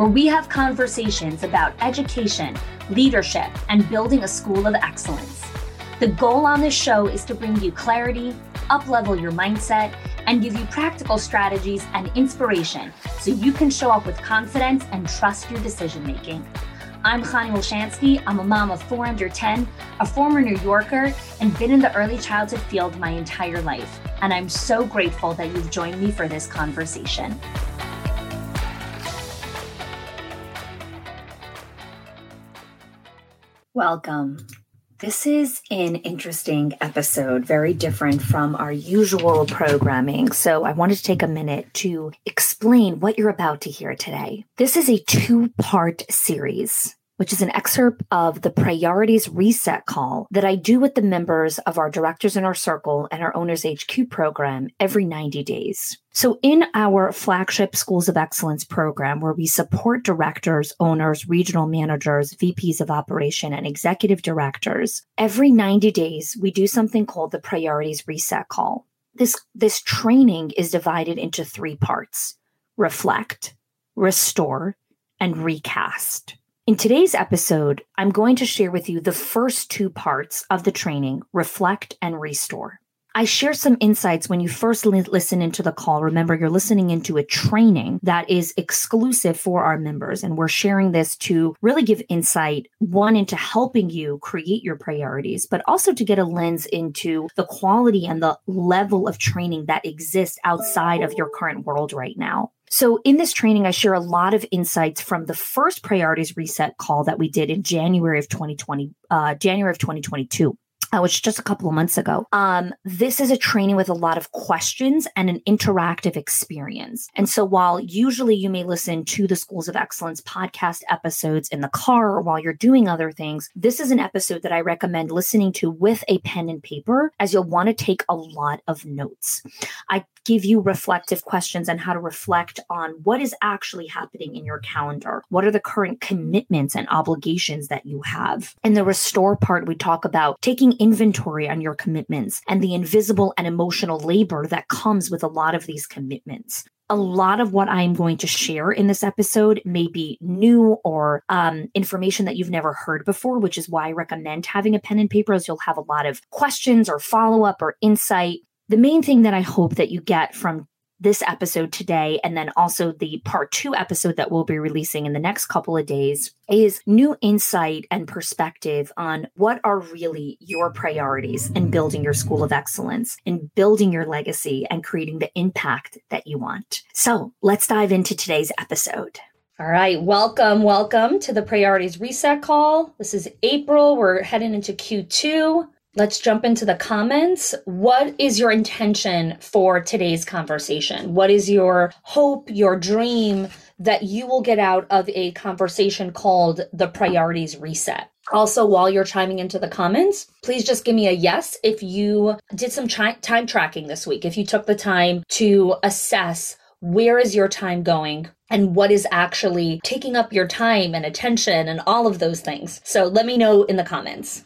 where we have conversations about education, leadership, and building a school of excellence. The goal on this show is to bring you clarity, uplevel your mindset, and give you practical strategies and inspiration so you can show up with confidence and trust your decision making. I'm Khani Wolshansky. I'm a mom of four under 10, a former New Yorker, and been in the early childhood field my entire life. And I'm so grateful that you've joined me for this conversation. Welcome. This is an interesting episode, very different from our usual programming. So, I wanted to take a minute to explain what you're about to hear today. This is a two part series which is an excerpt of the priorities reset call that I do with the members of our Directors Inner Circle and our Owners HQ program every 90 days. So, in our flagship Schools of Excellence program, where we support directors, owners, regional managers, VPs of operation, and executive directors, every 90 days, we do something called the priorities reset call. This, this training is divided into three parts reflect, restore, and recast. In today's episode, I'm going to share with you the first two parts of the training reflect and restore. I share some insights when you first li- listen into the call. Remember, you're listening into a training that is exclusive for our members. And we're sharing this to really give insight, one, into helping you create your priorities, but also to get a lens into the quality and the level of training that exists outside of your current world right now. So, in this training, I share a lot of insights from the first priorities reset call that we did in January of 2020, uh, January of 2022 uh, which just a couple of months ago. Um, this is a training with a lot of questions and an interactive experience. And so while usually you may listen to the Schools of Excellence podcast episodes in the car or while you're doing other things, this is an episode that I recommend listening to with a pen and paper as you'll want to take a lot of notes. I give you reflective questions on how to reflect on what is actually happening in your calendar. What are the current commitments and obligations that you have? In the restore part, we talk about taking inventory on your commitments and the invisible and emotional labor that comes with a lot of these commitments. A lot of what I'm going to share in this episode may be new or um, information that you've never heard before, which is why I recommend having a pen and paper, as you'll have a lot of questions or follow up or insight. The main thing that I hope that you get from this episode today, and then also the part two episode that we'll be releasing in the next couple of days, is new insight and perspective on what are really your priorities in building your school of excellence, in building your legacy, and creating the impact that you want. So let's dive into today's episode. All right, welcome, welcome to the Priorities Reset Call. This is April. We're heading into Q2. Let's jump into the comments. What is your intention for today's conversation? What is your hope, your dream that you will get out of a conversation called the priorities reset? Also, while you're chiming into the comments, please just give me a yes if you did some chi- time tracking this week, if you took the time to assess where is your time going and what is actually taking up your time and attention and all of those things. So let me know in the comments.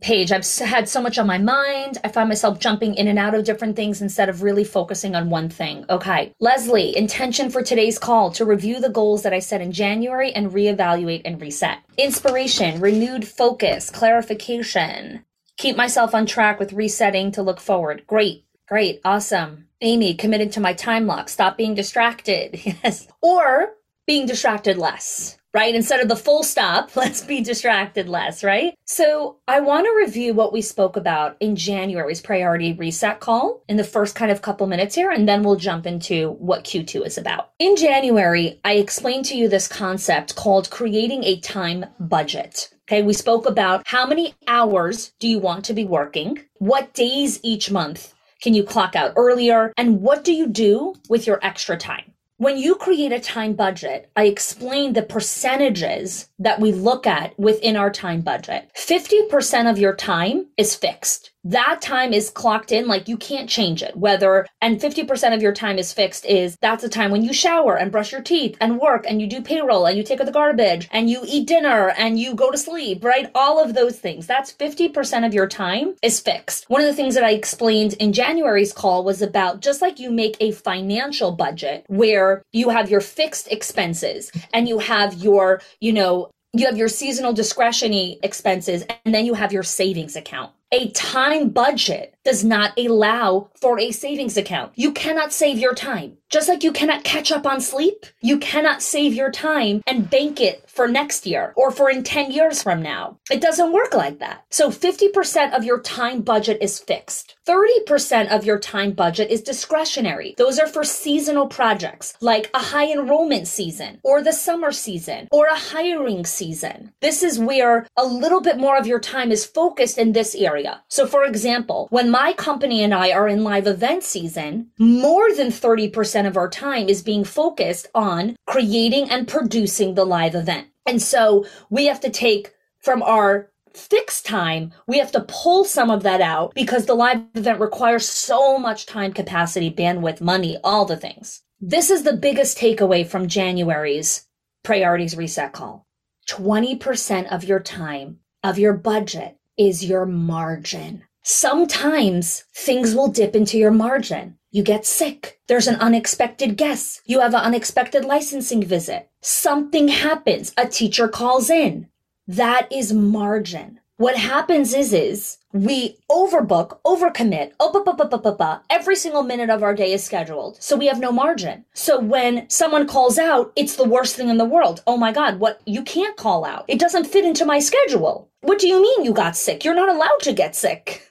Page. I've had so much on my mind. I find myself jumping in and out of different things instead of really focusing on one thing. Okay. Leslie, intention for today's call to review the goals that I set in January and reevaluate and reset. Inspiration, renewed focus, clarification. Keep myself on track with resetting to look forward. Great. Great. Awesome. Amy, committed to my time lock. Stop being distracted. Yes. Or being distracted less right? Instead of the full stop, let's be distracted less, right? So I want to review what we spoke about in January's priority reset call in the first kind of couple minutes here, and then we'll jump into what Q2 is about. In January, I explained to you this concept called creating a time budget. Okay, we spoke about how many hours do you want to be working? What days each month can you clock out earlier? And what do you do with your extra time? When you create a time budget, I explain the percentages that we look at within our time budget. 50% of your time is fixed that time is clocked in like you can't change it. Whether and 50% of your time is fixed is that's the time when you shower and brush your teeth and work and you do payroll and you take out the garbage and you eat dinner and you go to sleep right? All of those things. That's 50% of your time is fixed. One of the things that i explained in january's call was about just like you make a financial budget where you have your fixed expenses and you have your you know you have your seasonal discretionary expenses and then you have your savings account a time budget does not allow for a savings account. You cannot save your time. Just like you cannot catch up on sleep, you cannot save your time and bank it for next year or for in 10 years from now. It doesn't work like that. So 50% of your time budget is fixed. 30% of your time budget is discretionary. Those are for seasonal projects like a high enrollment season or the summer season or a hiring season. This is where a little bit more of your time is focused in this area. So for example, when my company and I are in live event season, more than 30% of our time is being focused on creating and producing the live event. And so we have to take from our fixed time, we have to pull some of that out because the live event requires so much time capacity, bandwidth, money, all the things. This is the biggest takeaway from January's priorities reset call. 20% of your time, of your budget, is your margin. Sometimes things will dip into your margin. You get sick. There's an unexpected guest. You have an unexpected licensing visit. Something happens. A teacher calls in. That is margin. What happens is, is we overbook, overcommit, oh, every single minute of our day is scheduled. So we have no margin. So when someone calls out, it's the worst thing in the world. Oh my God, what? You can't call out. It doesn't fit into my schedule. What do you mean you got sick? You're not allowed to get sick.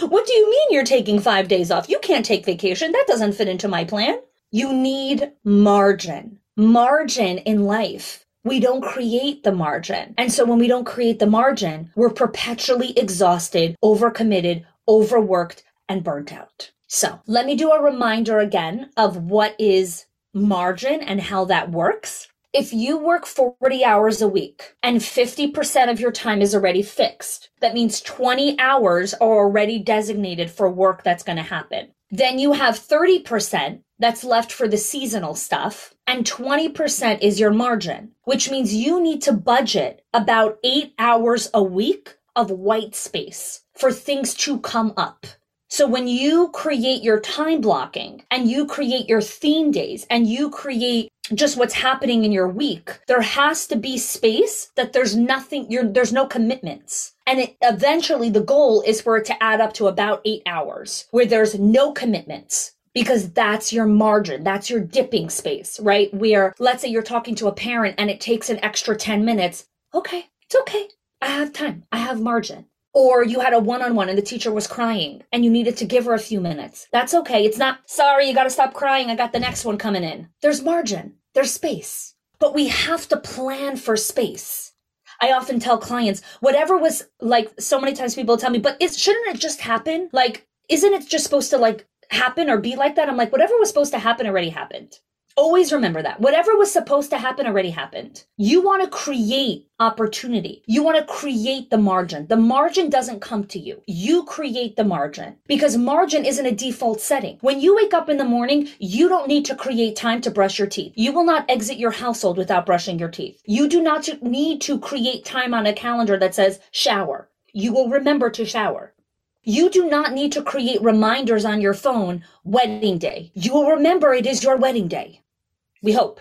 What do you mean you're taking five days off? You can't take vacation. That doesn't fit into my plan. You need margin. Margin in life. We don't create the margin. And so when we don't create the margin, we're perpetually exhausted, overcommitted, overworked, and burnt out. So let me do a reminder again of what is margin and how that works. If you work 40 hours a week and 50% of your time is already fixed, that means 20 hours are already designated for work that's going to happen. Then you have 30% that's left for the seasonal stuff, and 20% is your margin, which means you need to budget about eight hours a week of white space for things to come up. So when you create your time blocking and you create your theme days and you create just what's happening in your week. There has to be space that there's nothing, you're, there's no commitments. And it, eventually the goal is for it to add up to about eight hours where there's no commitments because that's your margin. That's your dipping space, right? Where let's say you're talking to a parent and it takes an extra 10 minutes. Okay. It's okay. I have time. I have margin or you had a one-on-one and the teacher was crying and you needed to give her a few minutes. That's okay. It's not, sorry, you got to stop crying. I got the next one coming in. There's margin. There's space. But we have to plan for space. I often tell clients, whatever was like so many times people tell me, but it shouldn't it just happen? Like, isn't it just supposed to like happen or be like that? I'm like, whatever was supposed to happen already happened. Always remember that. Whatever was supposed to happen already happened. You want to create opportunity. You want to create the margin. The margin doesn't come to you. You create the margin because margin isn't a default setting. When you wake up in the morning, you don't need to create time to brush your teeth. You will not exit your household without brushing your teeth. You do not need to create time on a calendar that says shower. you will remember to shower. You do not need to create reminders on your phone, wedding day. You will remember it is your wedding day. We hope.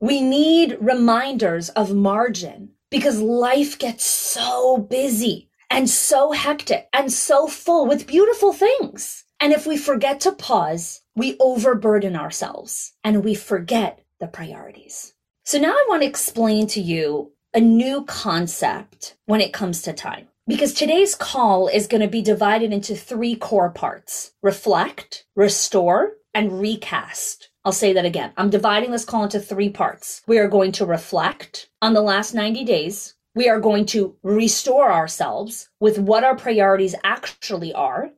We need reminders of margin because life gets so busy and so hectic and so full with beautiful things. And if we forget to pause, we overburden ourselves and we forget the priorities. So now I want to explain to you a new concept when it comes to time. Because today's call is going to be divided into three core parts reflect, restore, and recast. I'll say that again. I'm dividing this call into three parts. We are going to reflect on the last 90 days. We are going to restore ourselves with what our priorities actually are.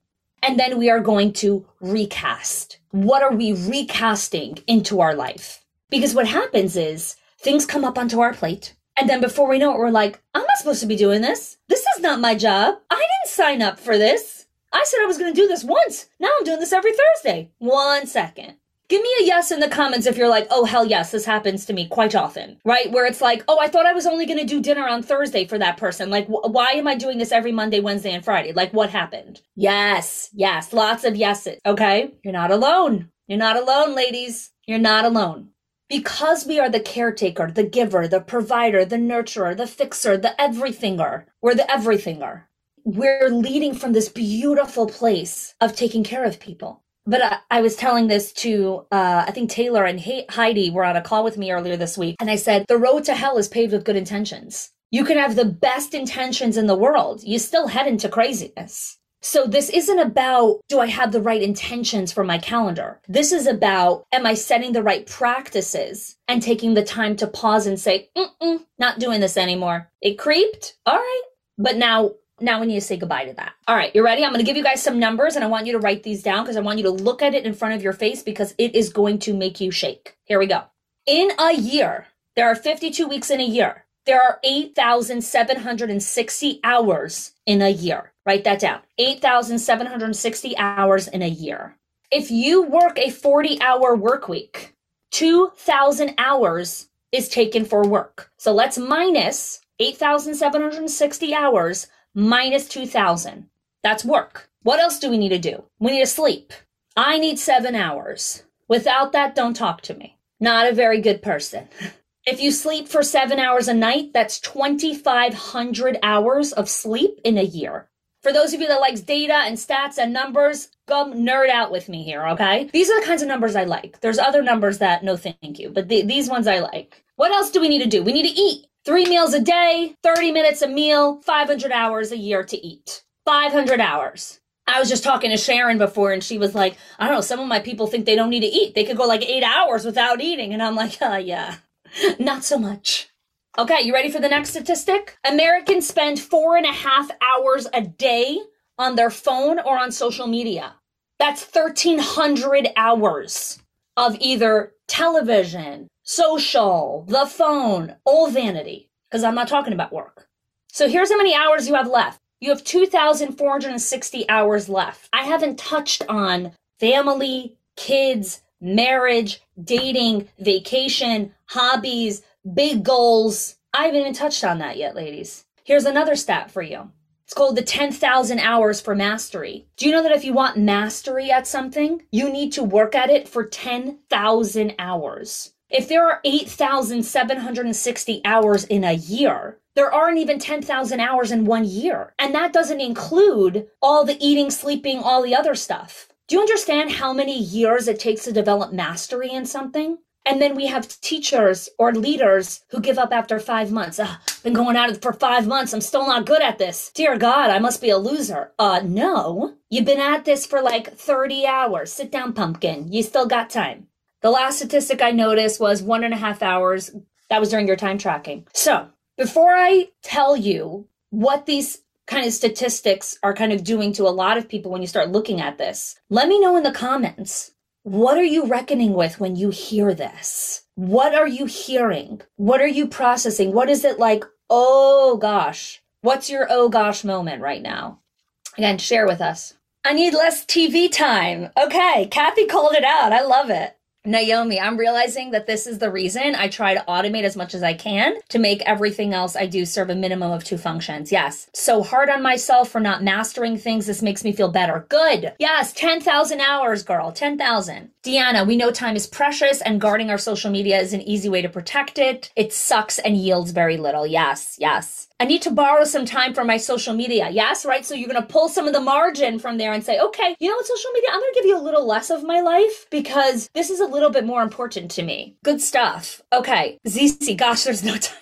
And then we are going to recast. What are we recasting into our life? Because what happens is things come up onto our plate. And then before we know it, we're like, I'm not supposed to be doing this. This is not my job. I didn't sign up for this. I said I was going to do this once. Now I'm doing this every Thursday. One second. Give me a yes in the comments if you're like, oh, hell yes, this happens to me quite often, right? Where it's like, oh, I thought I was only going to do dinner on Thursday for that person. Like, wh- why am I doing this every Monday, Wednesday, and Friday? Like, what happened? Yes, yes, lots of yeses. Okay. You're not alone. You're not alone, ladies. You're not alone. Because we are the caretaker, the giver, the provider, the nurturer, the fixer, the everythinger, we're the everythinger. We're leading from this beautiful place of taking care of people but I, I, was telling this to uh, I think Taylor and Heidi were on a call with me earlier this week, and I said the road to hell is paved with good intentions. You can have the best intentions in the world, you still head into craziness. So this isn't about do I have the right intentions for my calendar. This is about am I setting the right practices and taking the time to pause and say, Mm-mm, not doing this anymore. It creeped, all right, but now now we need to say goodbye to that. All right, you ready? I'm going to give you guys some numbers and I want you to write these down because I want you to look at it in front of your face because it is going to make you shake. Here we go. In a year, there are 52 weeks in a year. There are 8,760 hours in a year. Write that down. 8,760 hours in a year. If you work a 40 hour work week, 2,000 hours is taken for work. So let's minus 8,760 hours minus 2000. That's work. What else do we need to do? We need to sleep. I need seven hours. Without that, don't talk to me. Not a very good person. If you sleep for seven hours a night, that's 2,500 hours of sleep in a year. For those of you that likes data and stats and numbers, go nerd out with me here, okay? These are the kinds of numbers I like. There's other numbers that no thank you, but these ones I like. What else do we need to do? We need to eat. Three meals a day, 30 minutes a meal, 500 hours a year to eat. 500 hours. I was just talking to Sharon before and she was like, I don't know, some of my people think they don't need to eat. They could go like eight hours without eating. And I'm like, oh, yeah, not so much. Okay, you ready for the next statistic? Americans spend four and a half hours a day on their phone or on social media. That's 1,300 hours of either television, social, the phone, all vanity, because I'm not talking about work. So here's how many hours you have left. You have 2,460 hours left. I haven't touched on family, kids, marriage, dating, vacation, hobbies, big goals. I haven't even touched on that yet, ladies. Here's another stat for you. It's called the 10,000 hours for mastery. Do you know that if you want mastery at something, you need to work at it for 10,000 hours? If there are 8,760 hours in a year, there aren't even 10,000 hours in one year. And that doesn't include all the eating, sleeping, all the other stuff. Do you understand how many years it takes to develop mastery in something? And then we have teachers or leaders who give up after five months. Ah, been going at it for five months. I'm still not good at this. Dear God, I must be a loser. Uh, no. You've been at this for like 30 hours. Sit down, pumpkin. You still got time. The last statistic I noticed was one and a half hours. That was during your time tracking. So before I tell you what these kind of statistics are kind of doing to a lot of people when you start looking at this, let me know in the comments. What are you reckoning with when you hear this? What are you hearing? What are you processing? What is it like? Oh gosh. What's your oh gosh moment right now? Again, share with us. I need less TV time. Okay, Kathy called it out. I love it. Naomi, I'm realizing that this is the reason I try to automate as much as I can to make everything else I do serve a minimum of two functions. Yes. So hard on myself for not mastering things. This makes me feel better. Good. Yes. 10,000 hours, girl. 10,000. Deanna, we know time is precious and guarding our social media is an easy way to protect it. It sucks and yields very little. Yes. Yes. I need to borrow some time from my social media. Yes, right? So you're going to pull some of the margin from there and say, okay, you know what, social media, I'm going to give you a little less of my life because this is a little bit more important to me. Good stuff. Okay. ZC, gosh, there's no time.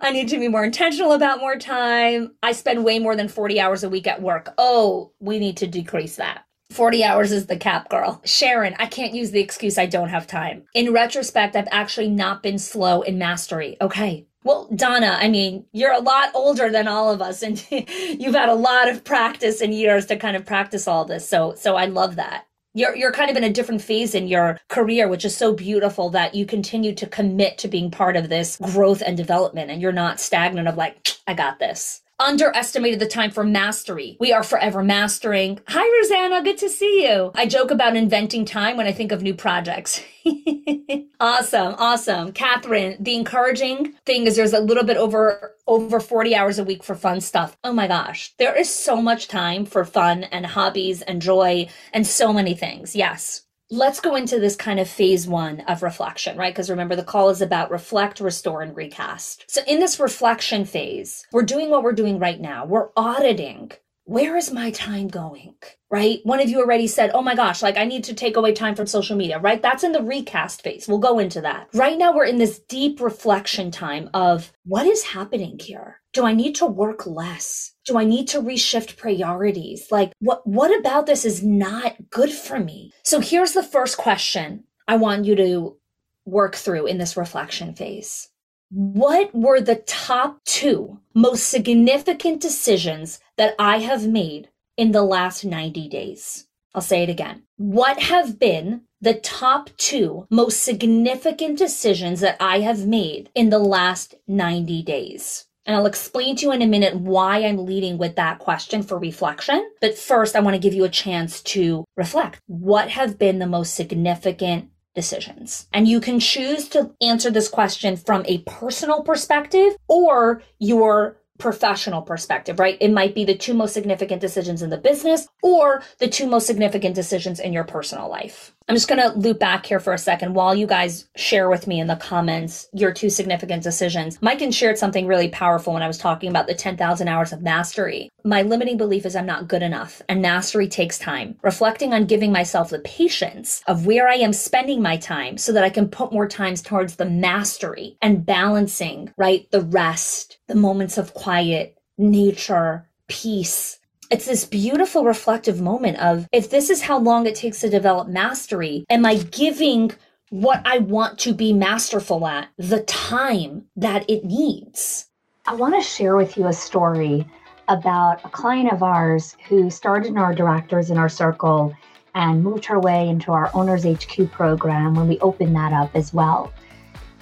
I need to be more intentional about more time. I spend way more than 40 hours a week at work. Oh, we need to decrease that. 40 hours is the cap, girl. Sharon, I can't use the excuse I don't have time. In retrospect, I've actually not been slow in mastery. Okay, well, Donna, I mean, you're a lot older than all of us and you've had a lot of practice and years to kind of practice all this. So, so I love that. You're, you're kind of in a different phase in your career, which is so beautiful that you continue to commit to being part of this growth and development and you're not stagnant of like, I got this underestimated the time for mastery. We are forever mastering. Hi, Rosanna. Good to see you. I joke about inventing time when I think of new projects. awesome. Awesome. Catherine, the encouraging thing is there's a little bit over, over 40 hours a week for fun stuff. Oh my gosh. There is so much time for fun and hobbies and joy and so many things. Yes let's go into this kind of phase one of reflection, right? Because remember, the call is about reflect, restore, and recast. So in this reflection phase, we're doing what we're doing right now. We're auditing. Where is my time going? Right? One of you already said, Oh my gosh, like I need to take away time from social media, right? That's in the recast phase. We'll go into that. Right now, we're in this deep reflection time of what is happening here? Do I need to work less? Do I need to reshift priorities? Like what, what about this is not good for me? So here's the first question I want you to work through in this reflection phase. What were the top two most significant decisions that I have made in the last 90 days? I'll say it again. What have been the top two most significant decisions that I have made in the last 90 days? And I'll explain to you in a minute why I'm leading with that question for reflection. But first, I want to give you a chance to reflect. What have been the most significant decisions? And you can choose to answer this question from a personal perspective or your professional perspective, right? It might be the two most significant decisions in the business or the two most significant decisions in your personal life. I'm just going to loop back here for a second while you guys share with me in the comments your two significant decisions. Mike and shared something really powerful when I was talking about the 10,000 hours of mastery. My limiting belief is I'm not good enough and mastery takes time. Reflecting on giving myself the patience of where I am spending my time so that I can put more times towards the mastery and balancing, right? The rest, the moments of quiet, nature, peace, it's this beautiful reflective moment of if this is how long it takes to develop mastery, am I giving what I want to be masterful at the time that it needs? I want to share with you a story about a client of ours who started in our directors inner circle and moved her way into our Owners HQ program when we opened that up as well.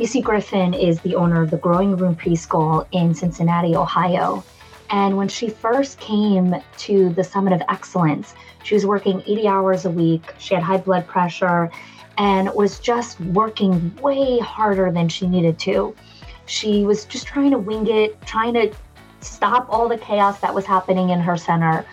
Lucy Griffin is the owner of the Growing Room Preschool in Cincinnati, Ohio. And when she first came to the Summit of Excellence, she was working 80 hours a week. She had high blood pressure and was just working way harder than she needed to. She was just trying to wing it, trying to stop all the chaos that was happening in her center,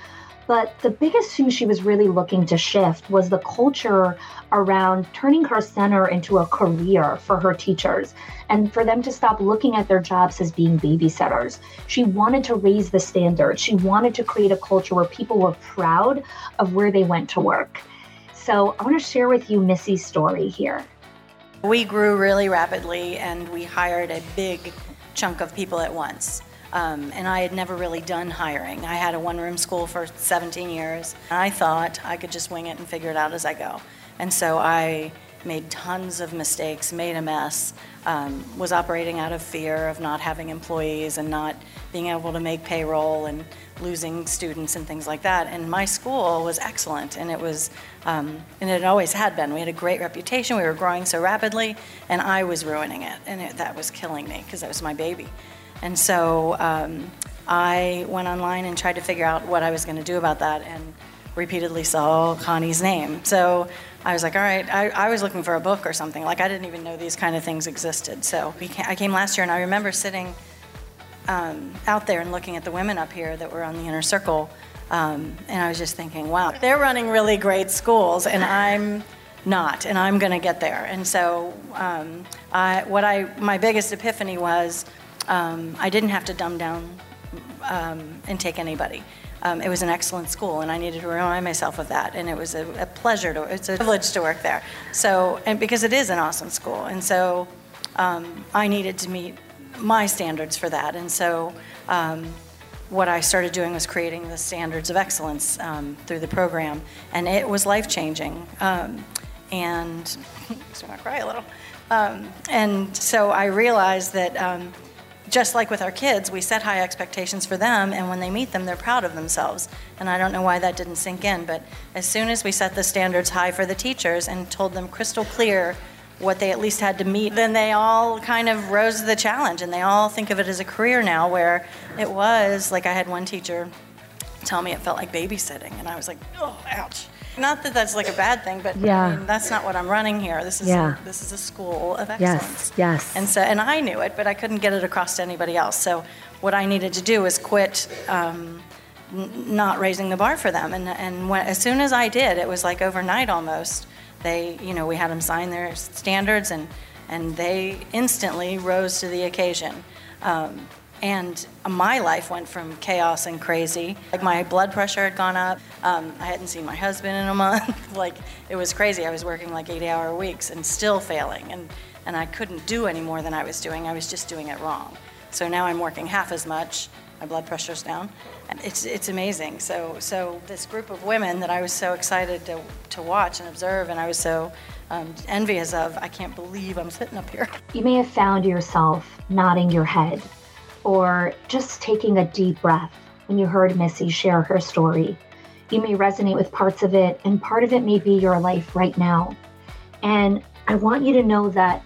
but the biggest thing she was really looking to shift was the culture around turning her center into a career for her teachers and for them to stop looking at their jobs as being babysitters. She wanted to raise the standard. She wanted to create a culture where people were proud of where they went to work. So I want to share with you Missy's story here. We grew really rapidly and we hired a big chunk of people at once. Um, and I had never really done hiring. I had a one room school for 17 years. And I thought I could just wing it and figure it out as I go. And so I made tons of mistakes, made a mess, um, was operating out of fear of not having employees and not being able to make payroll and losing students and things like that. And my school was excellent, and it was, um, and it always had been. We had a great reputation. We were growing so rapidly, and I was ruining it, and it, that was killing me because that was my baby. And so um, I went online and tried to figure out what I was going to do about that. And repeatedly saw Connie's name. So I was like, all right, I, I was looking for a book or something. Like, I didn't even know these kind of things existed. So came, I came last year, and I remember sitting um, out there and looking at the women up here that were on the inner circle. Um, and I was just thinking, wow, they're running really great schools, and I'm not, and I'm going to get there. And so, um, I, what I, my biggest epiphany was, um, I didn't have to dumb down um, and take anybody. Um, it was an excellent school, and I needed to remind myself of that. And it was a, a, pleasure to, it's a privilege to work there. So, and because it is an awesome school, and so um, I needed to meet my standards for that. And so, um, what I started doing was creating the standards of excellence um, through the program, and it was life changing. Um, and so I cry a little. And so I realized that just like with our kids, we set high expectations for them, and when they meet them, they're proud of themselves. And I don't know why that didn't sink in, but as soon as we set the standards high for the teachers and told them crystal clear what they at least had to meet, then they all kind of rose to the challenge, and they all think of it as a career now, where it was like I had one teacher tell me it felt like babysitting, and I was like, oh, ouch. Not that that's like a bad thing, but yeah. I mean, that's not what I'm running here. This is yeah. this is a school of excellence. Yes, yes. And so, and I knew it, but I couldn't get it across to anybody else. So, what I needed to do was quit um, n- not raising the bar for them. And and when, as soon as I did, it was like overnight almost. They, you know, we had them sign their standards, and and they instantly rose to the occasion. Um, and my life went from chaos and crazy. Like my blood pressure had gone up. Um, I hadn't seen my husband in a month. like it was crazy. I was working like 80-hour weeks and still failing, and and I couldn't do any more than I was doing. I was just doing it wrong. So now I'm working half as much. My blood pressure's down. It's it's amazing. So so this group of women that I was so excited to to watch and observe, and I was so um, envious of. I can't believe I'm sitting up here. You may have found yourself nodding your head or just taking a deep breath when you heard Missy share her story. You may resonate with parts of it, and part of it may be your life right now. And I want you to know that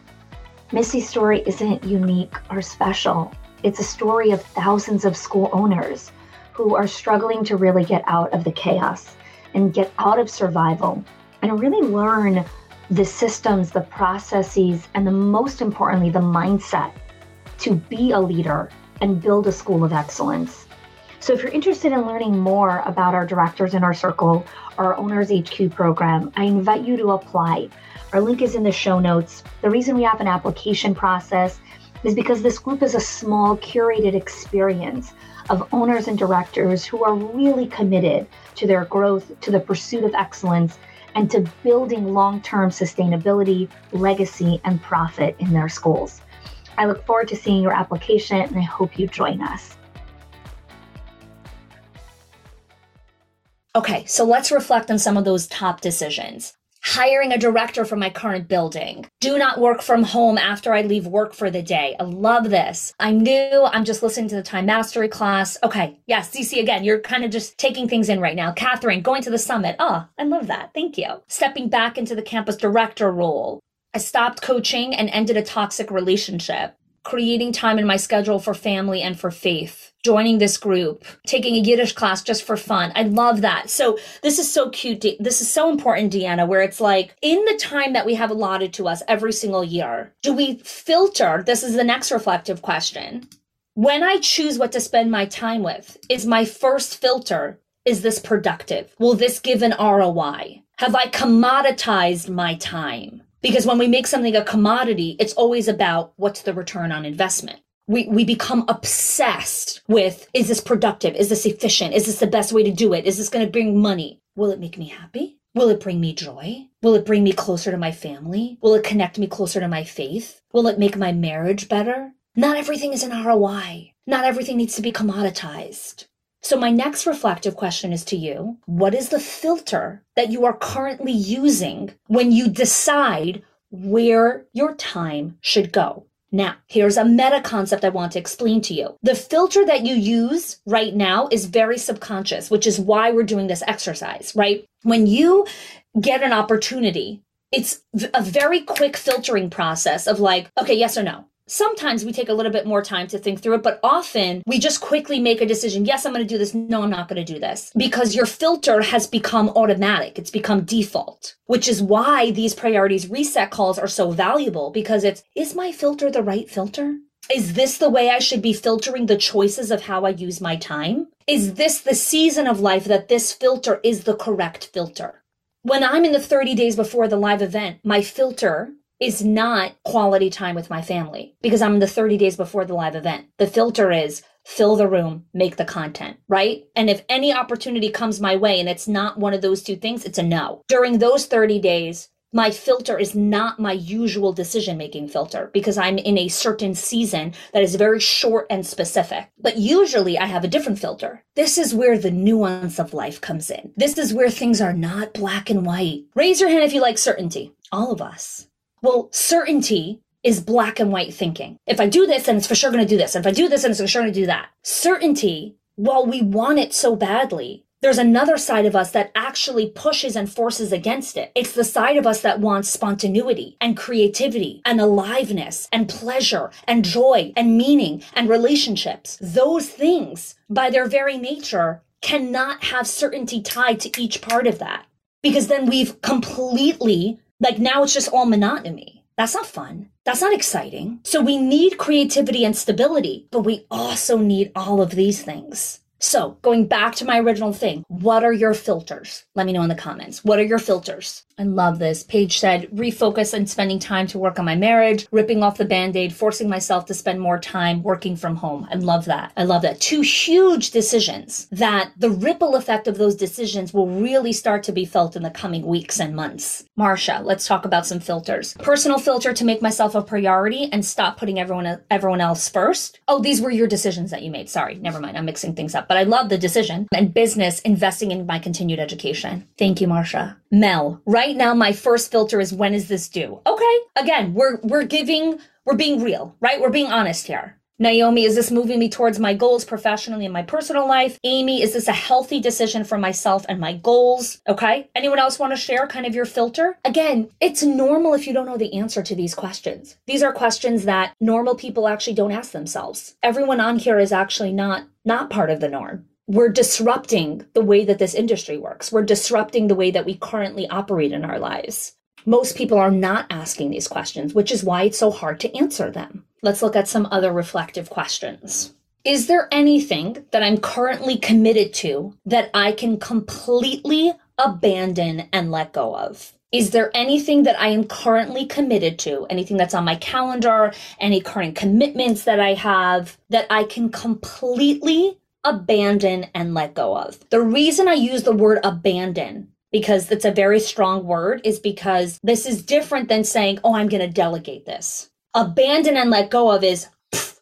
Missy's story isn't unique or special. It's a story of thousands of school owners who are struggling to really get out of the chaos and get out of survival and really learn the systems, the processes, and the most importantly, the mindset to be a leader and build a school of excellence. So, if you're interested in learning more about our Directors Inner Circle, our Owners HQ program, I invite you to apply. Our link is in the show notes. The reason we have an application process is because this group is a small, curated experience of owners and directors who are really committed to their growth, to the pursuit of excellence, and to building long term sustainability, legacy, and profit in their schools. I look forward to seeing your application and I hope you join us. Okay, so let's reflect on some of those top decisions. Hiring a director for my current building. Do not work from home after I leave work for the day. I love this. I'm new. I'm just listening to the time mastery class. Okay. Yes. DC again. You're kind of just taking things in right now. Catherine, going to the summit. Oh, I love that. Thank you. Stepping back into the campus director role. I stopped coaching and ended a toxic relationship. Creating time in my schedule for family and for faith. Joining this group, taking a Yiddish class just for fun. I love that. So this is so cute. This is so important, Deanna, where it's like in the time that we have allotted to us every single year, do we filter? This is the next reflective question. When I choose what to spend my time with, is my first filter, is this productive? Will this give an ROI? Have I commoditized my time? Because when we make something a commodity, it's always about what's the return on investment. We, we become obsessed with is this productive? Is this efficient? Is this the best way to do it? Is this going to bring money? Will it make me happy? Will it bring me joy? Will it bring me closer to my family? Will it connect me closer to my faith? Will it make my marriage better? Not everything is an ROI. Not everything needs to be commoditized. So, my next reflective question is to you What is the filter that you are currently using when you decide where your time should go? Now, here's a meta concept I want to explain to you. The filter that you use right now is very subconscious, which is why we're doing this exercise, right? When you get an opportunity, it's a very quick filtering process of like, okay, yes or no. Sometimes we take a little bit more time to think through it, but often we just quickly make a decision. Yes, I'm going to do this. No, I'm not going to do this because your filter has become automatic. It's become default, which is why these priorities reset calls are so valuable because it's, is my filter the right filter? Is this the way I should be filtering the choices of how I use my time? Is this the season of life that this filter is the correct filter? When I'm in the 30 days before the live event, my filter is not quality time with my family because I'm in the 30 days before the live event. The filter is fill the room, make the content, right? And if any opportunity comes my way and it's not one of those two things, it's a no. During those 30 days, my filter is not my usual decision making filter because I'm in a certain season that is very short and specific. But usually I have a different filter. This is where the nuance of life comes in. This is where things are not black and white. Raise your hand if you like certainty. All of us. Well, certainty is black and white thinking. If I do this, then it's for sure going to do this. If I do this, then it's for sure going to do that. Certainty, while we want it so badly, there's another side of us that actually pushes and forces against it. It's the side of us that wants spontaneity and creativity and aliveness and pleasure and joy and meaning and relationships. Those things, by their very nature, cannot have certainty tied to each part of that because then we've completely like now it's just all monotony. That's not fun. That's not exciting. So we need creativity and stability, but we also need all of these things. So, going back to my original thing, what are your filters? Let me know in the comments. What are your filters? I love this. Paige said, refocus on spending time to work on my marriage, ripping off the band aid, forcing myself to spend more time working from home. I love that. I love that. Two huge decisions that the ripple effect of those decisions will really start to be felt in the coming weeks and months. Marsha, let's talk about some filters. Personal filter to make myself a priority and stop putting everyone everyone else first. Oh, these were your decisions that you made. Sorry, never mind. I'm mixing things up but I love the decision. And business, investing in my continued education. Thank you, Marsha. Mel, right now my first filter is when is this due? Okay. Again, we're we're giving we're being real, right? We're being honest here. Naomi, is this moving me towards my goals professionally in my personal life? Amy, is this a healthy decision for myself and my goals? Okay. Anyone else want to share kind of your filter? Again, it's normal if you don't know the answer to these questions. These are questions that normal people actually don't ask themselves. Everyone on here is actually not not part of the norm we're disrupting the way that this industry works. We're disrupting the way that we currently operate in our lives. Most people are not asking these questions, which is why it's so hard to answer them. Let's look at some other reflective questions. Is there anything that I'm currently committed to that I can completely abandon and let go of? Is there anything that I am currently committed to, anything that's on my calendar, any current commitments that I have that I can completely abandon and let go of? The reason I use the word abandon because it's a very strong word is because this is different than saying, oh, I'm going to delegate this. Abandon and let go of is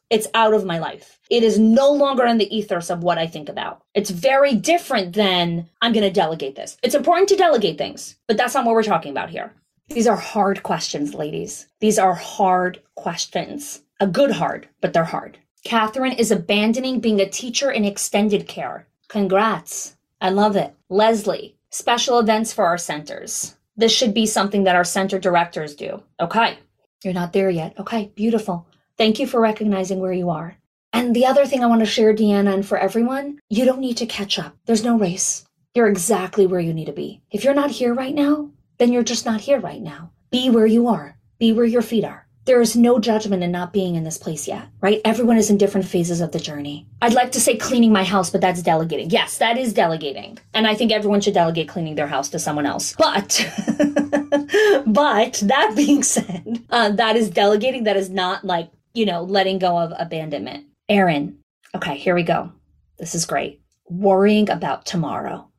it's out of my life. It is no longer in the ethos of what I think about. It's very different than I'm going to delegate this. It's important to delegate things, but that's not what we're talking about here. These are hard questions, ladies. These are hard questions. A good hard, but they're hard. Catherine is abandoning being a teacher in extended care. Congrats. I love it. Leslie, special events for our centers. This should be something that our center directors do. Okay. You're not there yet. Okay. Beautiful. Thank you for recognizing where you are. And the other thing I want to share, Deanna, and for everyone, you don't need to catch up. There's no race. You're exactly where you need to be. If you're not here right now, then you're just not here right now. Be where you are. Be where your feet are there is no judgment in not being in this place yet, right? Everyone is in different phases of the journey. I'd like to say cleaning my house, but that's delegating. Yes, that is delegating. And I think everyone should delegate cleaning their house to someone else. But, but that being said, uh, that is delegating. That is not like, you know, letting go of abandonment. Aaron, okay, here we go. This is great. Worrying about tomorrow.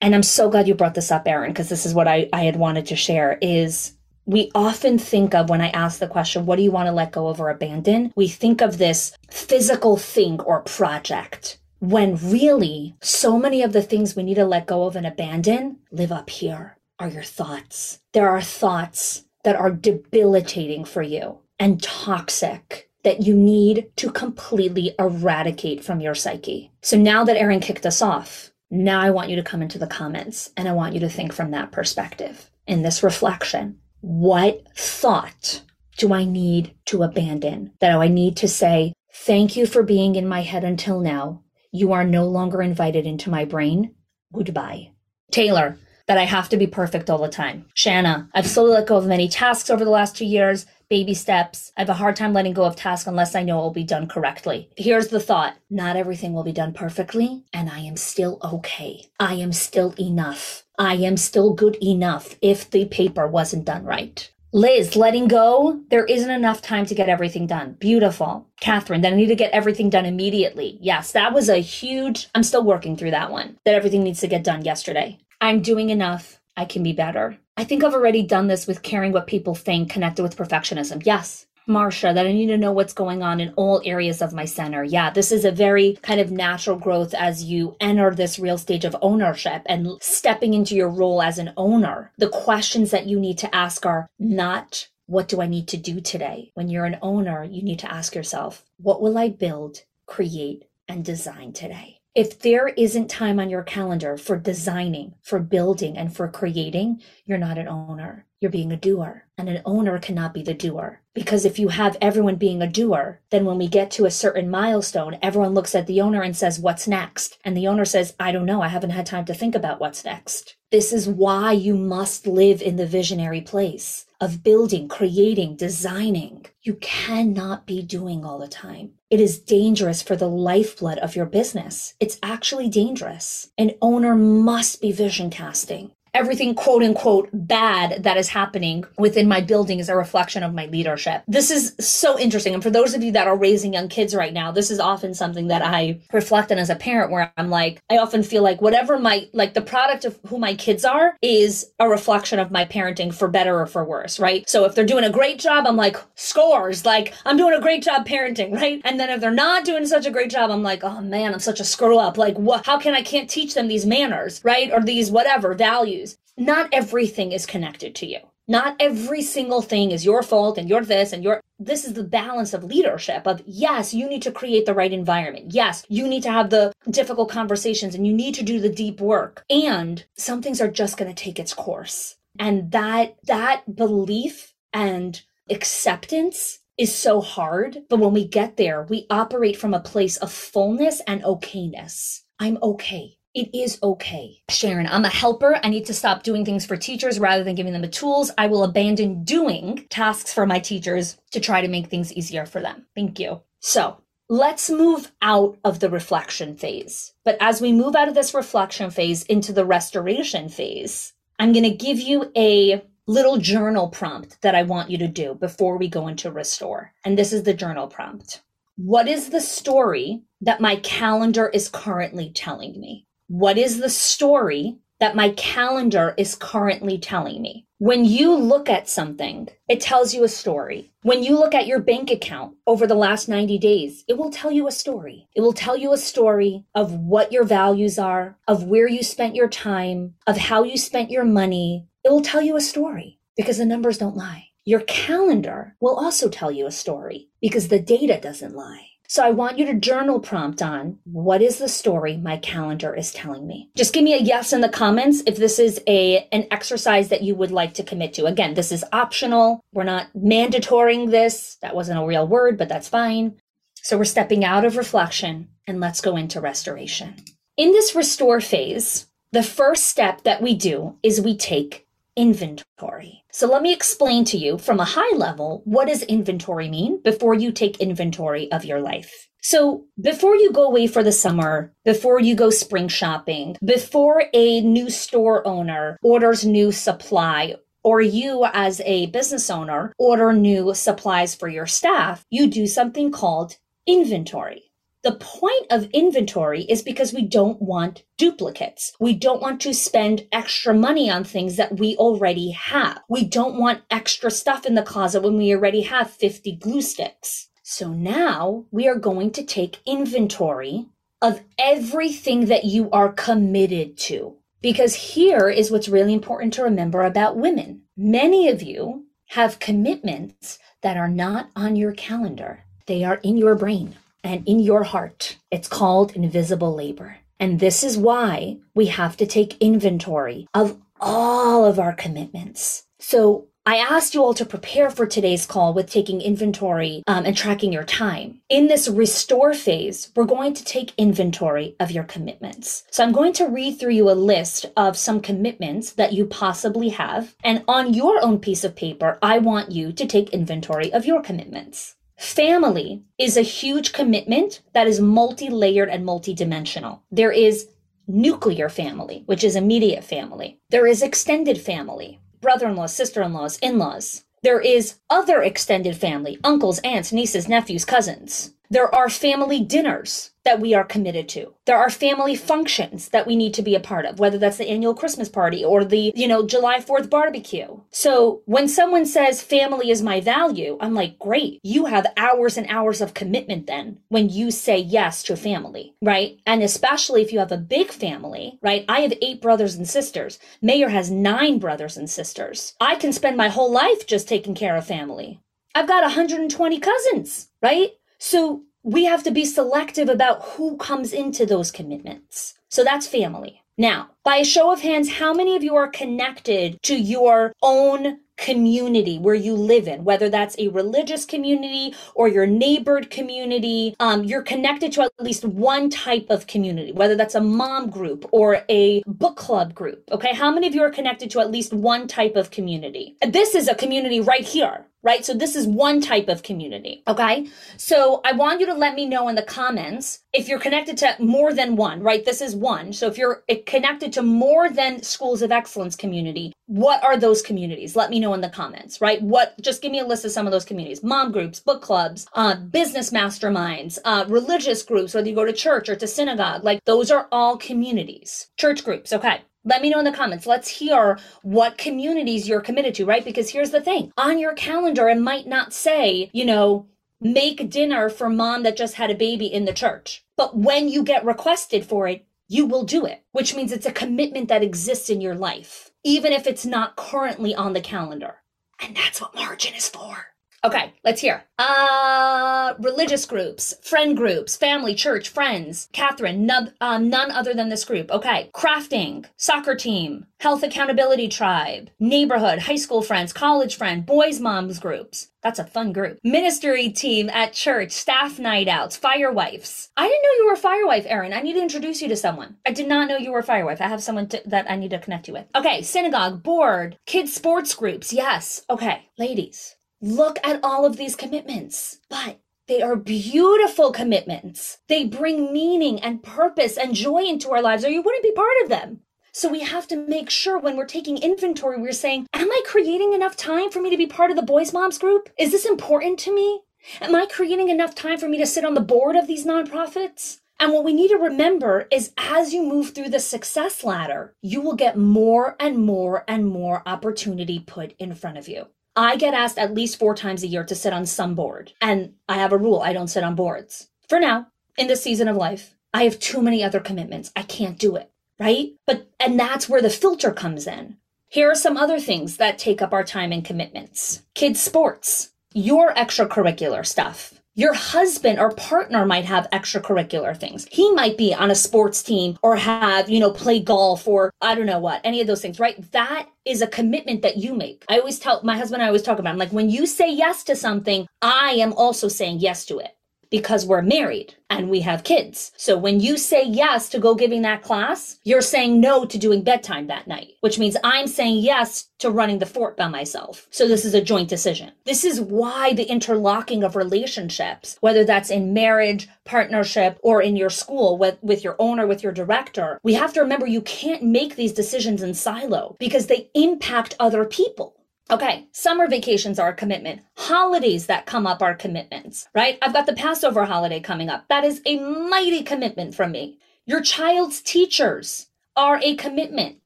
And I'm so glad you brought this up, Aaron, because this is what I, I had wanted to share is we often think of when I ask the question, what do you want to let go of or abandon? We think of this physical thing or project when really so many of the things we need to let go of and abandon live up here are your thoughts. There are thoughts that are debilitating for you and toxic that you need to completely eradicate from your psyche. So now that Aaron kicked us off, now I want you to come into the comments and I want you to think from that perspective in this reflection what thought do I need to abandon? That I need to say, thank you for being in my head until now. You are no longer invited into my brain. Goodbye. Taylor, that I have to be perfect all the time. Shanna, I've slowly let go of many tasks over the last two years, baby steps. I have a hard time letting go of tasks unless I know it will be done correctly. Here's the thought not everything will be done perfectly, and I am still okay. I am still enough. I am still good enough if the paper wasn't done right. Liz, letting go, there isn't enough time to get everything done. Beautiful. Catherine, then I need to get everything done immediately. Yes, that was a huge, I'm still working through that one, that everything needs to get done yesterday. I'm doing enough. I can be better. I think I've already done this with caring what people think connected with perfectionism. Yes. Marsha, that I need to know what's going on in all areas of my center. Yeah, this is a very kind of natural growth as you enter this real stage of ownership and stepping into your role as an owner. The questions that you need to ask are not, what do I need to do today? When you're an owner, you need to ask yourself, what will I build, create, and design today? If there isn't time on your calendar for designing, for building, and for creating, you're not an owner. You're being a doer. And an owner cannot be the doer. Because if you have everyone being a doer, then when we get to a certain milestone, everyone looks at the owner and says, What's next? And the owner says, I don't know. I haven't had time to think about what's next. This is why you must live in the visionary place of building, creating, designing. You cannot be doing all the time. It is dangerous for the lifeblood of your business. It's actually dangerous. An owner must be vision casting everything quote unquote bad that is happening within my building is a reflection of my leadership. This is so interesting. And for those of you that are raising young kids right now, this is often something that I reflect on as a parent where I'm like, I often feel like whatever my, like the product of who my kids are is a reflection of my parenting for better or for worse, right? So if they're doing a great job, I'm like, scores, like I'm doing a great job parenting, right? And then if they're not doing such a great job, I'm like, oh man, I'm such a screw up. Like what, how can I can't teach them these manners, right? Or these whatever values not everything is connected to you. Not every single thing is your fault and you're this and you're this is the balance of leadership of yes, you need to create the right environment. Yes, you need to have the difficult conversations and you need to do the deep work. And some things are just going to take its course. And that that belief and acceptance is so hard, but when we get there, we operate from a place of fullness and okayness. I'm okay. It is okay. Sharon, I'm a helper. I need to stop doing things for teachers rather than giving them the tools. I will abandon doing tasks for my teachers to try to make things easier for them. Thank you. So, let's move out of the reflection phase. But as we move out of this reflection phase into the restoration phase, I'm going to give you a little journal prompt that I want you to do before we go into restore. And this is the journal prompt. What is the story that my calendar is currently telling me? What is the story that my calendar is currently telling me? When you look at something, it tells you a story. When you look at your bank account over the last 90 days, it will tell you a story. It will tell you a story of what your values are, of where you spent your time, of how you spent your money. It will tell you a story because the numbers don't lie. Your calendar will also tell you a story because the data doesn't lie. So I want you to journal prompt on what is the story my calendar is telling me. Just give me a yes in the comments if this is a an exercise that you would like to commit to. Again, this is optional. We're not mandatoring this. That wasn't a real word, but that's fine. So we're stepping out of reflection and let's go into restoration. In this restore phase, the first step that we do is we take inventory. So let me explain to you from a high level what does inventory mean before you take inventory of your life. So before you go away for the summer, before you go spring shopping, before a new store owner orders new supply or you as a business owner order new supplies for your staff, you do something called inventory. The point of inventory is because we don't want duplicates. We don't want to spend extra money on things that we already have. We don't want extra stuff in the closet when we already have 50 glue sticks. So now we are going to take inventory of everything that you are committed to. Because here is what's really important to remember about women. Many of you have commitments that are not on your calendar. They are in your brain and in your heart. It's called invisible labor. And this is why we have to take inventory of all of our commitments. So I asked you all to prepare for today's call with taking inventory um, and tracking your time. In this restore phase, we're going to take inventory of your commitments. So I'm going to read through you a list of some commitments that you possibly have. And on your own piece of paper, I want you to take inventory of your commitments. Family is a huge commitment that is multi layered and multi-dimensional. There is nuclear family, which is immediate family. There is extended family, brother in laws, sister in laws, in laws. There is other extended family, uncles, aunts, nieces, nephews, cousins. There are family dinners that we are committed to. There are family functions that we need to be a part of, whether that's the annual Christmas party or the, you know, July 4th barbecue. So when someone says family is my value, I'm like, great. You have hours and hours of commitment then when you say yes to family, right? And especially if you have a big family, right? I have eight brothers and sisters. Mayor has nine brothers and sisters. I can spend my whole life just taking care of family. I've got 120 cousins, right? So we have to be selective about who comes into those commitments. So that's family. Now, by a show of hands, how many of you are connected to your own community where you live in, whether that's a religious community or your neighbored community, um, you're connected to at least one type of community, whether that's a mom group or a book club group. Okay. How many of you are connected to at least one type of community? This is a community right here right? So this is one type of community. Okay. So I want you to let me know in the comments if you're connected to more than one, right? This is one. So if you're connected to more than schools of excellence community, what are those communities? Let me know in the comments, right? What, just give me a list of some of those communities, mom groups, book clubs, uh, business masterminds, uh, religious groups, whether you go to church or to synagogue, like those are all communities, church groups. Okay. Let me know in the comments. Let's hear what communities you're committed to, right? Because here's the thing on your calendar, it might not say, you know, make dinner for mom that just had a baby in the church. But when you get requested for it, you will do it, which means it's a commitment that exists in your life, even if it's not currently on the calendar. And that's what margin is for. Okay, let's hear. Uh, religious groups, friend groups, family, church, friends. Catherine, none, uh, none other than this group. Okay, crafting, soccer team, health accountability tribe, neighborhood, high school friends, college friend, boys moms groups. That's a fun group. Ministry team at church, staff night outs, firewives. I didn't know you were a firewife, Erin. I need to introduce you to someone. I did not know you were a firewife. I have someone to, that I need to connect you with. Okay, synagogue, board, kids sports groups. Yes. Okay, ladies Look at all of these commitments, but they are beautiful commitments. They bring meaning and purpose and joy into our lives, or you wouldn't be part of them. So we have to make sure when we're taking inventory, we're saying, Am I creating enough time for me to be part of the Boys Moms group? Is this important to me? Am I creating enough time for me to sit on the board of these nonprofits? And what we need to remember is as you move through the success ladder, you will get more and more and more opportunity put in front of you. I get asked at least four times a year to sit on some board. And I have a rule I don't sit on boards. For now, in this season of life, I have too many other commitments. I can't do it. Right? But, and that's where the filter comes in. Here are some other things that take up our time and commitments kids' sports, your extracurricular stuff, your husband or partner might have extracurricular things. He might be on a sports team or have, you know, play golf or I don't know what, any of those things, right? That is a commitment that you make. I always tell my husband, I always talk about, I'm like, when you say yes to something, I am also saying yes to it because we're married and we have kids. So when you say yes to go giving that class, you're saying no to doing bedtime that night, which means I'm saying yes to running the fort by myself. So this is a joint decision. This is why the interlocking of relationships, whether that's in marriage, partnership, or in your school with, with your owner, with your director, we have to remember you can't make these decisions in silo because they impact other people. Okay, summer vacations are a commitment. Holidays that come up are commitments, right? I've got the Passover holiday coming up. That is a mighty commitment from me. Your child's teachers are a commitment,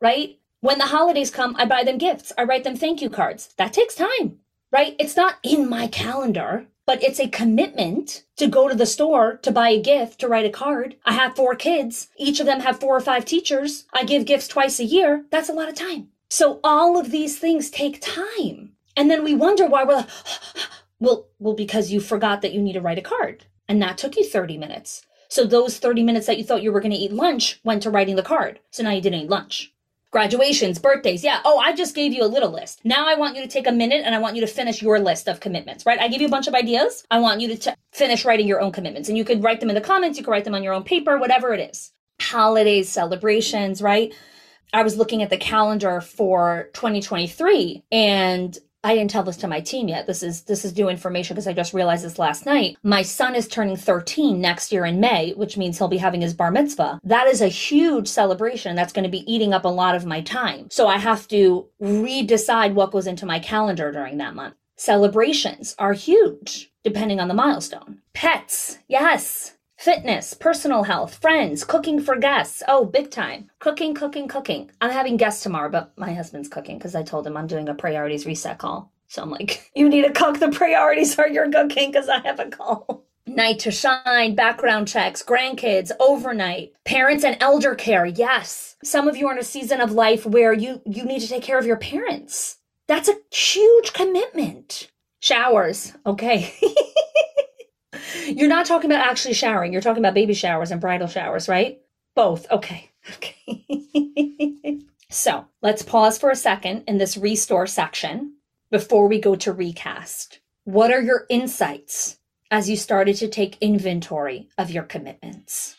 right? When the holidays come, I buy them gifts. I write them thank you cards. That takes time, right? It's not in my calendar, but it's a commitment to go to the store to buy a gift, to write a card. I have four kids. Each of them have four or five teachers. I give gifts twice a year. That's a lot of time. So all of these things take time. And then we wonder why we're like, well, well, because you forgot that you need to write a card. And that took you 30 minutes. So those 30 minutes that you thought you were going to eat lunch went to writing the card. So now you didn't eat lunch. graduations, birthdays. Yeah. Oh, I just gave you a little list. Now I want you to take a minute and I want you to finish your list of commitments, right? I give you a bunch of ideas. I want you to t- finish writing your own commitments. And you could write them in the comments, you could write them on your own paper, whatever it is. Holidays, celebrations, right? I was looking at the calendar for 2023 and I didn't tell this to my team yet. This is this is new information because I just realized this last night. My son is turning 13 next year in May, which means he'll be having his bar mitzvah. That is a huge celebration that's going to be eating up a lot of my time. So I have to redecide what goes into my calendar during that month. Celebrations are huge depending on the milestone. Pets, yes. Fitness, personal health, friends, cooking for guests. Oh, big time. Cooking, cooking, cooking. I'm having guests tomorrow, but my husband's cooking because I told him I'm doing a priorities reset call. So I'm like, you need to cook. The priorities are your cooking because I have a call. Night to shine, background checks, grandkids, overnight, parents and elder care. Yes. Some of you are in a season of life where you, you need to take care of your parents. That's a huge commitment. Showers. Okay. You're not talking about actually showering. You're talking about baby showers and bridal showers, right? Both. Okay. Okay. so let's pause for a second in this restore section before we go to recast. What are your insights as you started to take inventory of your commitments?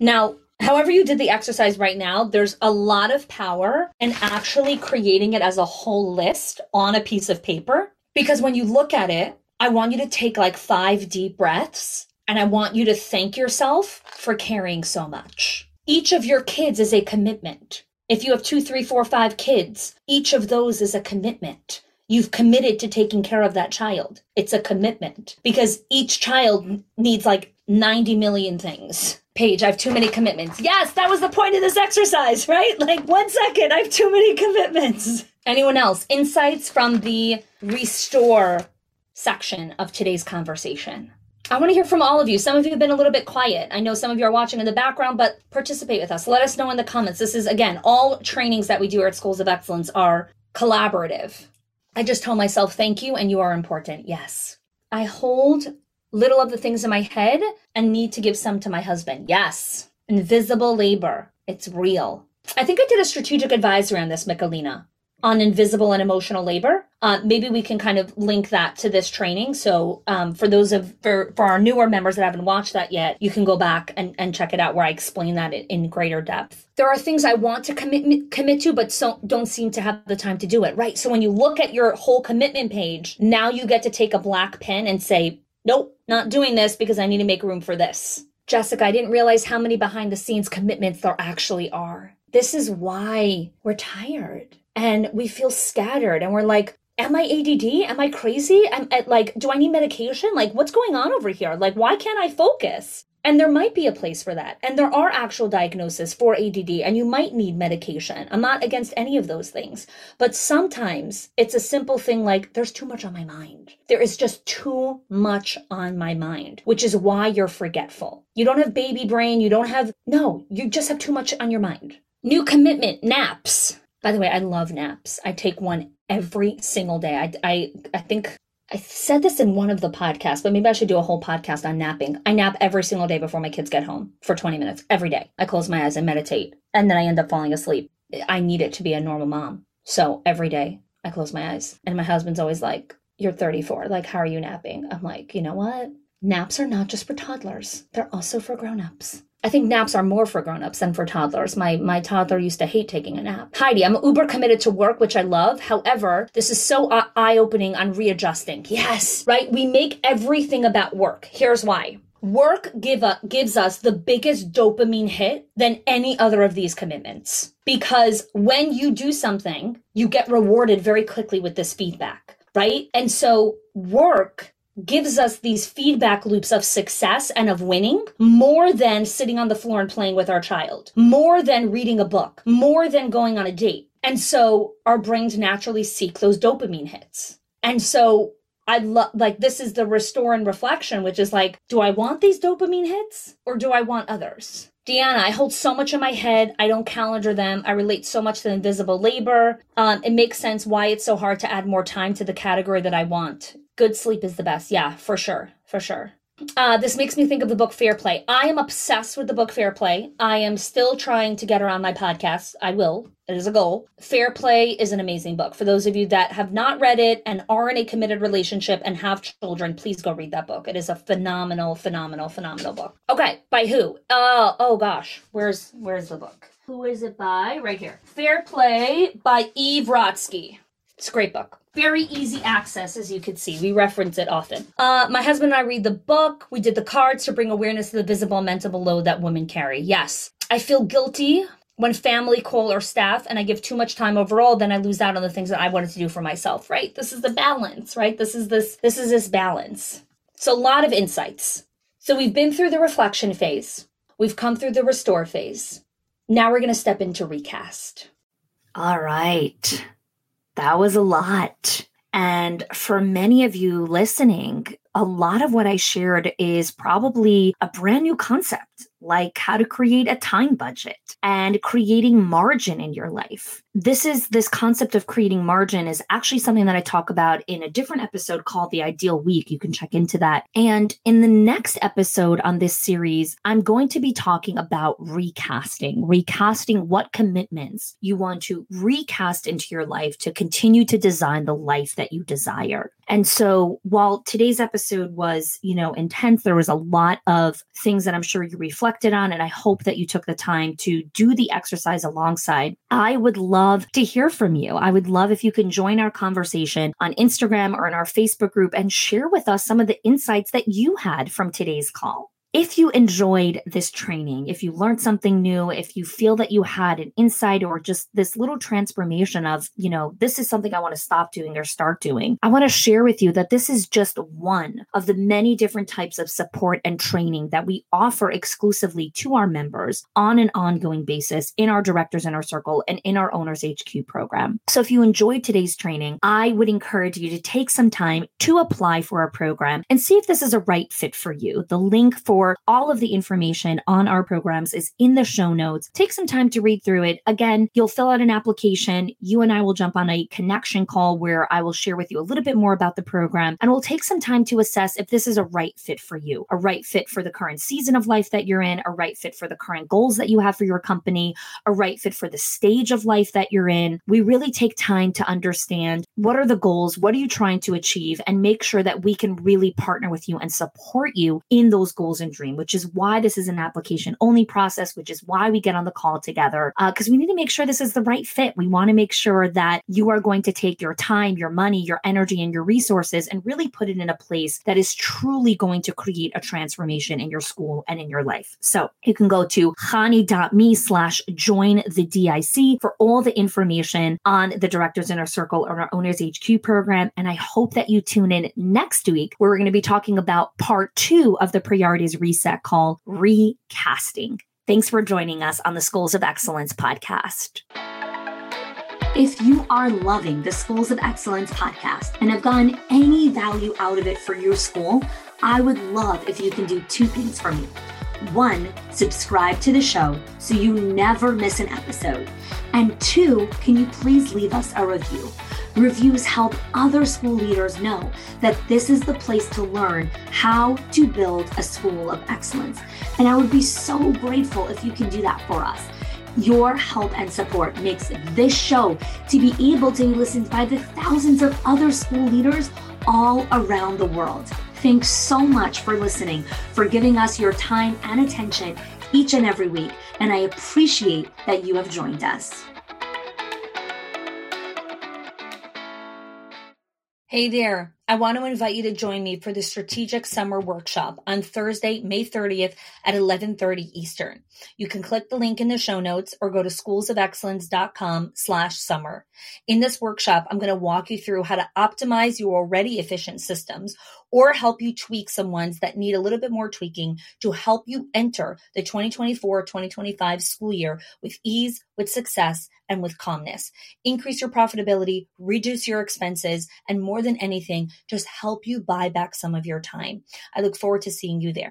Now, however you did the exercise right now, there's a lot of power in actually creating it as a whole list on a piece of paper. Because when you look at it, I want you to take like five deep breaths and I want you to thank yourself for caring so much. Each of your kids is a commitment. If you have two, three, four, five kids, each of those is a commitment. You've committed to taking care of that child. It's a commitment because each child needs like 90 million things. Paige, I have too many commitments. Yes, that was the point of this exercise, right? Like, one second, I have too many commitments. Anyone else? Insights from the restore section of today's conversation. I want to hear from all of you. Some of you have been a little bit quiet. I know some of you are watching in the background, but participate with us. Let us know in the comments. This is, again, all trainings that we do at Schools of Excellence are collaborative. I just told myself, thank you, and you are important. Yes. I hold little of the things in my head and need to give some to my husband. Yes. Invisible labor. It's real. I think I did a strategic advisory on this, Michalina on invisible and emotional labor. Uh, maybe we can kind of link that to this training. So um, for those of for, for our newer members that haven't watched that yet, you can go back and, and check it out where I explain that in, in greater depth. There are things I want to commit commit to, but so, don't seem to have the time to do it. Right. So when you look at your whole commitment page, now you get to take a black pen and say, "Nope, not doing this because I need to make room for this." Jessica, I didn't realize how many behind the scenes commitments there actually are. This is why we're tired and we feel scattered and we're like, am I ADD? Am I crazy? Am I, like, do I need medication? Like, what's going on over here? Like, why can't I focus? And there might be a place for that. And there are actual diagnoses for ADD, and you might need medication. I'm not against any of those things. But sometimes it's a simple thing like, there's too much on my mind. There is just too much on my mind, which is why you're forgetful. You don't have baby brain. You don't have, no, you just have too much on your mind. New commitment, naps. By the way, I love naps. I take one every single day. I, I, I think I said this in one of the podcasts, but maybe I should do a whole podcast on napping. I nap every single day before my kids get home for 20 minutes every day. I close my eyes and meditate, and then I end up falling asleep. I need it to be a normal mom. So every day I close my eyes. And my husband's always like, You're 34. Like, how are you napping? I'm like, You know what? Naps are not just for toddlers, they're also for grown ups. I think naps are more for grown-ups than for toddlers. My my toddler used to hate taking a nap. Heidi, I'm uber committed to work, which I love. However, this is so eye-opening on readjusting. Yes, right? We make everything about work. Here's why. Work give a, gives us the biggest dopamine hit than any other of these commitments. Because when you do something, you get rewarded very quickly with this feedback, right? And so work gives us these feedback loops of success and of winning more than sitting on the floor and playing with our child, more than reading a book, more than going on a date. And so our brains naturally seek those dopamine hits. And so I love, like, this is the restore and reflection, which is like, do I want these dopamine hits or do I want others? Deanna, I hold so much in my head. I don't calendar them. I relate so much to invisible labor. Um, it makes sense why it's so hard to add more time to the category that I want. Good sleep is the best. Yeah, for sure. For sure. Uh, this makes me think of the book Fair Play. I am obsessed with the book Fair Play. I am still trying to get her on my podcast. I will. It is a goal. Fair Play is an amazing book. For those of you that have not read it and are in a committed relationship and have children, please go read that book. It is a phenomenal, phenomenal, phenomenal book. Okay, by who? Uh, oh gosh, where's where's the book? Who is it by? Right here. Fair Play by Eve Rodsky. It's a great book. Very easy access, as you can see. We reference it often. Uh, my husband and I read the book. We did the cards to bring awareness to the visible and mental load that women carry. Yes. I feel guilty when family call or staff and I give too much time overall, then I lose out on the things that I wanted to do for myself, right? This is the balance, right? This is this this is this balance. So a lot of insights. So we've been through the reflection phase. We've come through the restore phase. Now we're going to step into recast. All right. That was a lot. And for many of you listening, a lot of what I shared is probably a brand new concept like how to create a time budget and creating margin in your life. This is this concept of creating margin is actually something that I talk about in a different episode called The Ideal Week. You can check into that. And in the next episode on this series, I'm going to be talking about recasting, recasting what commitments you want to recast into your life to continue to design the life that you desire. And so while today's episode was, you know, intense, there was a lot of things that I'm sure you reflected on. And I hope that you took the time to do the exercise alongside. I would love to hear from you. I would love if you can join our conversation on Instagram or in our Facebook group and share with us some of the insights that you had from today's call. If you enjoyed this training, if you learned something new, if you feel that you had an insight or just this little transformation of, you know, this is something I want to stop doing or start doing, I want to share with you that this is just one of the many different types of support and training that we offer exclusively to our members on an ongoing basis in our Directors Inner Circle and in our Owners HQ program. So if you enjoyed today's training, I would encourage you to take some time to apply for our program and see if this is a right fit for you. The link for all of the information on our programs is in the show notes. Take some time to read through it. Again, you'll fill out an application. You and I will jump on a connection call where I will share with you a little bit more about the program and we'll take some time to assess if this is a right fit for you, a right fit for the current season of life that you're in, a right fit for the current goals that you have for your company, a right fit for the stage of life that you're in. We really take time to understand what are the goals, what are you trying to achieve, and make sure that we can really partner with you and support you in those goals and dream, which is why this is an application only process, which is why we get on the call together. Because uh, we need to make sure this is the right fit. We want to make sure that you are going to take your time, your money, your energy, and your resources and really put it in a place that is truly going to create a transformation in your school and in your life. So you can go to hani.me slash join the DIC for all the information on the Directors Inner Circle or our Owners HQ program. And I hope that you tune in next week where we're going to be talking about part two of the priorities reset call recasting. Thanks for joining us on the Schools of Excellence podcast. If you are loving the Schools of Excellence podcast and have gotten any value out of it for your school, I would love if you can do two things for me. One, subscribe to the show so you never miss an episode. And two, can you please leave us a review? Reviews help other school leaders know that this is the place to learn how to build a school of excellence. And I would be so grateful if you can do that for us. Your help and support makes this show to be able to be listened by the thousands of other school leaders all around the world. Thanks so much for listening, for giving us your time and attention each and every week. And I appreciate that you have joined us. Hey there. I want to invite you to join me for the Strategic Summer Workshop on Thursday, May 30th at 11:30 Eastern. You can click the link in the show notes or go to schoolsofexcellence.com slash summer. In this workshop, I'm going to walk you through how to optimize your already efficient systems or help you tweak some ones that need a little bit more tweaking to help you enter the 2024-2025 school year with ease, with success, and with calmness. Increase your profitability, reduce your expenses, and more than anything, just help you buy back some of your time. I look forward to seeing you there.